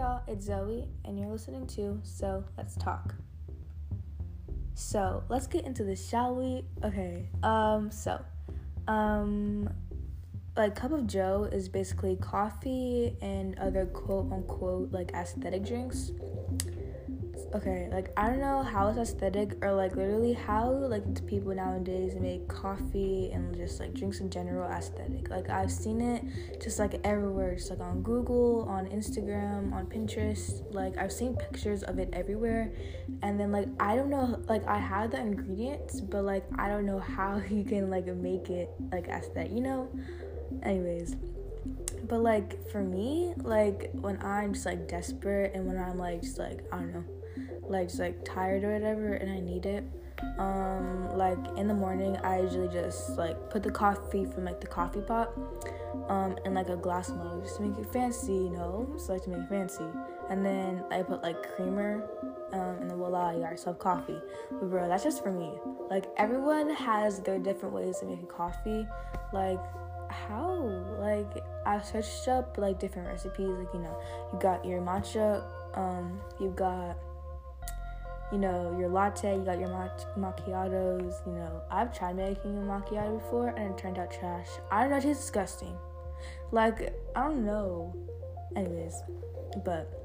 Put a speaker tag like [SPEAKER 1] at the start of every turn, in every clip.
[SPEAKER 1] y'all, it's Zoe, and you're listening to So Let's Talk. So let's get into this, shall we? Okay. Um. So, um, like cup of Joe is basically coffee and other quote unquote like aesthetic drinks okay, like I don't know how it's aesthetic or like literally how like people nowadays make coffee and just like drinks in general aesthetic. Like I've seen it just like everywhere, just like on Google, on Instagram, on Pinterest. Like I've seen pictures of it everywhere, and then like I don't know, like I have the ingredients, but like I don't know how you can like make it like aesthetic, you know. Anyways, but like for me like when i'm just like desperate and when i'm like just like i don't know like just like tired or whatever and I need it, um, like in the morning I usually just like put the coffee from like the coffee pot um in like a glass mug just to make it fancy, you know, just like to make it fancy. And then I put like creamer um, and then voila, you got yourself coffee. But bro, that's just for me. Like everyone has their different ways of making coffee. Like how? Like I've searched up like different recipes. Like you know, you got your matcha. Um, you got you know, your latte, you got your macchiatos, you know. I've tried making a macchiato before and it turned out trash. I don't know, it tastes disgusting. Like, I don't know. Anyways, but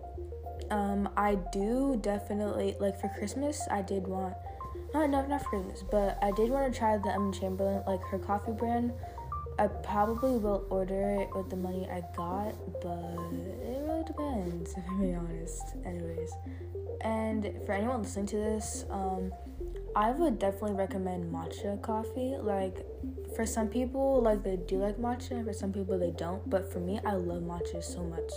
[SPEAKER 1] um I do definitely like for Christmas I did want not no not for Christmas, but I did want to try the Emma Chamberlain like her coffee brand. I probably will order it with the money I got, but it really depends if I'm being honest. Anyways, and for anyone listening to this, um, I would definitely recommend matcha coffee. Like, for some people, like they do like matcha, for some people they don't. But for me, I love matcha so much.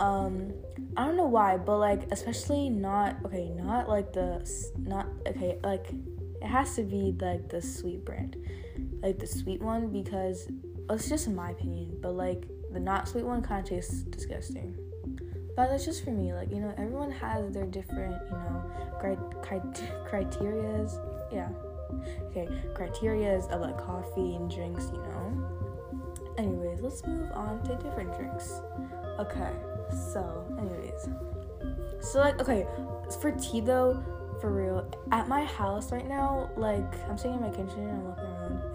[SPEAKER 1] Um, I don't know why, but like especially not okay, not like the not okay, like it has to be like the sweet brand, like the sweet one because it's just in my opinion. But like the not sweet one kind of tastes disgusting. But that's just for me. Like, you know, everyone has their different, you know, cri- criterias. Yeah. Okay, criterias of like coffee and drinks, you know. Anyways, let's move on to different drinks. Okay, so, anyways. So, like, okay, for tea though, for real, at my house right now, like, I'm sitting in my kitchen and I'm looking around.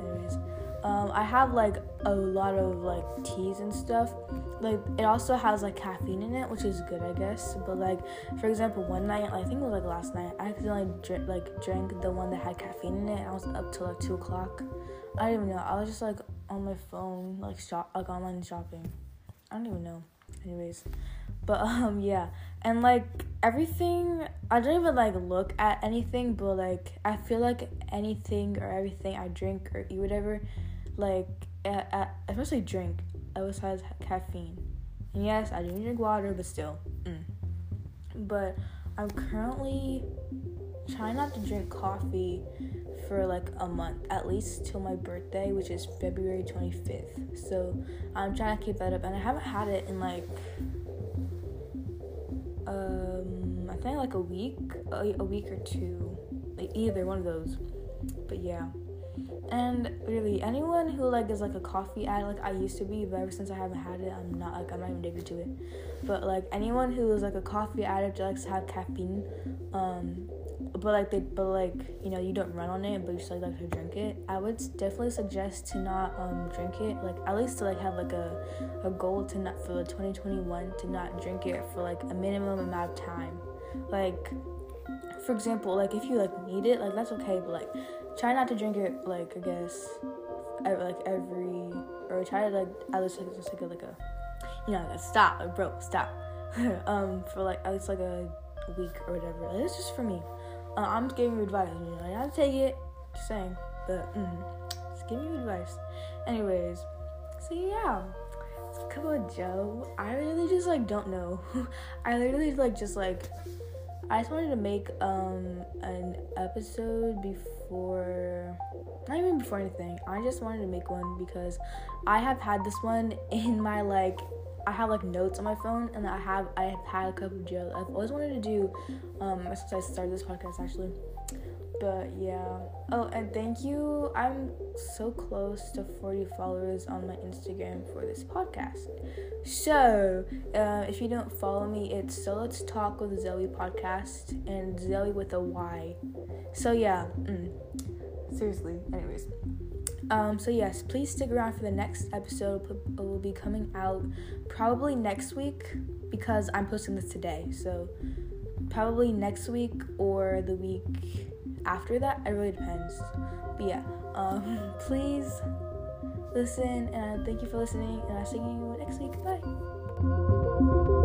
[SPEAKER 1] Um, I have like a lot of like teas and stuff. Like it also has like caffeine in it, which is good, I guess. But like for example, one night, I think it was like last night, I accidentally dr- like drank the one that had caffeine in it. I was up till like two o'clock. I don't even know. I was just like on my phone, like shop, like online shopping. I don't even know. Anyways, but um yeah, and like everything, I don't even like look at anything, but like I feel like anything or everything I drink or eat whatever like at, especially drink has caffeine. And yes, I do drink water, but still. Mm. But I'm currently trying not to drink coffee for like a month, at least till my birthday, which is February 25th. So I'm trying to keep that up, and I haven't had it in like um I think like a week, a, a week or two, like either one of those. But yeah. And really, anyone who like is like a coffee addict, like I used to be, but ever since I haven't had it, I'm not like I'm not even addicted to it. But like anyone who is like a coffee addict likes to have caffeine, um, but like they, but like you know you don't run on it, but you still like to drink it. I would definitely suggest to not um drink it, like at least to like have like a a goal to not for the 2021 to not drink it for like a minimum amount of time, like for example, like if you like need it, like that's okay, but like try not to drink it like I guess every, like every or try to like at least like just like a, like a you know like a stop like bro stop um for like at least like a week or whatever. Like, it's just for me. Uh, I'm just giving you advice. You know, I take it. Just saying, but mm, just giving you advice. Anyways, so yeah. Come on, Joe. I really just like don't know. I literally like just like I just wanted to make um an episode before not even before anything. I just wanted to make one because I have had this one in my like I have like notes on my phone and I have I have had a cup of Joe. I've always wanted to do um since I started this podcast actually. But yeah. Oh, and thank you. I'm so close to 40 followers on my Instagram for this podcast. So, uh, if you don't follow me, it's So Let's Talk with Zoe podcast and Zoe with a Y. So, yeah. Mm, seriously. Anyways. Um, so yes, please stick around for the next episode. It will be coming out probably next week because I'm posting this today. So probably next week or the week after that. It really depends. But yeah, um, please listen and thank you for listening. And I'll see you next week. Bye.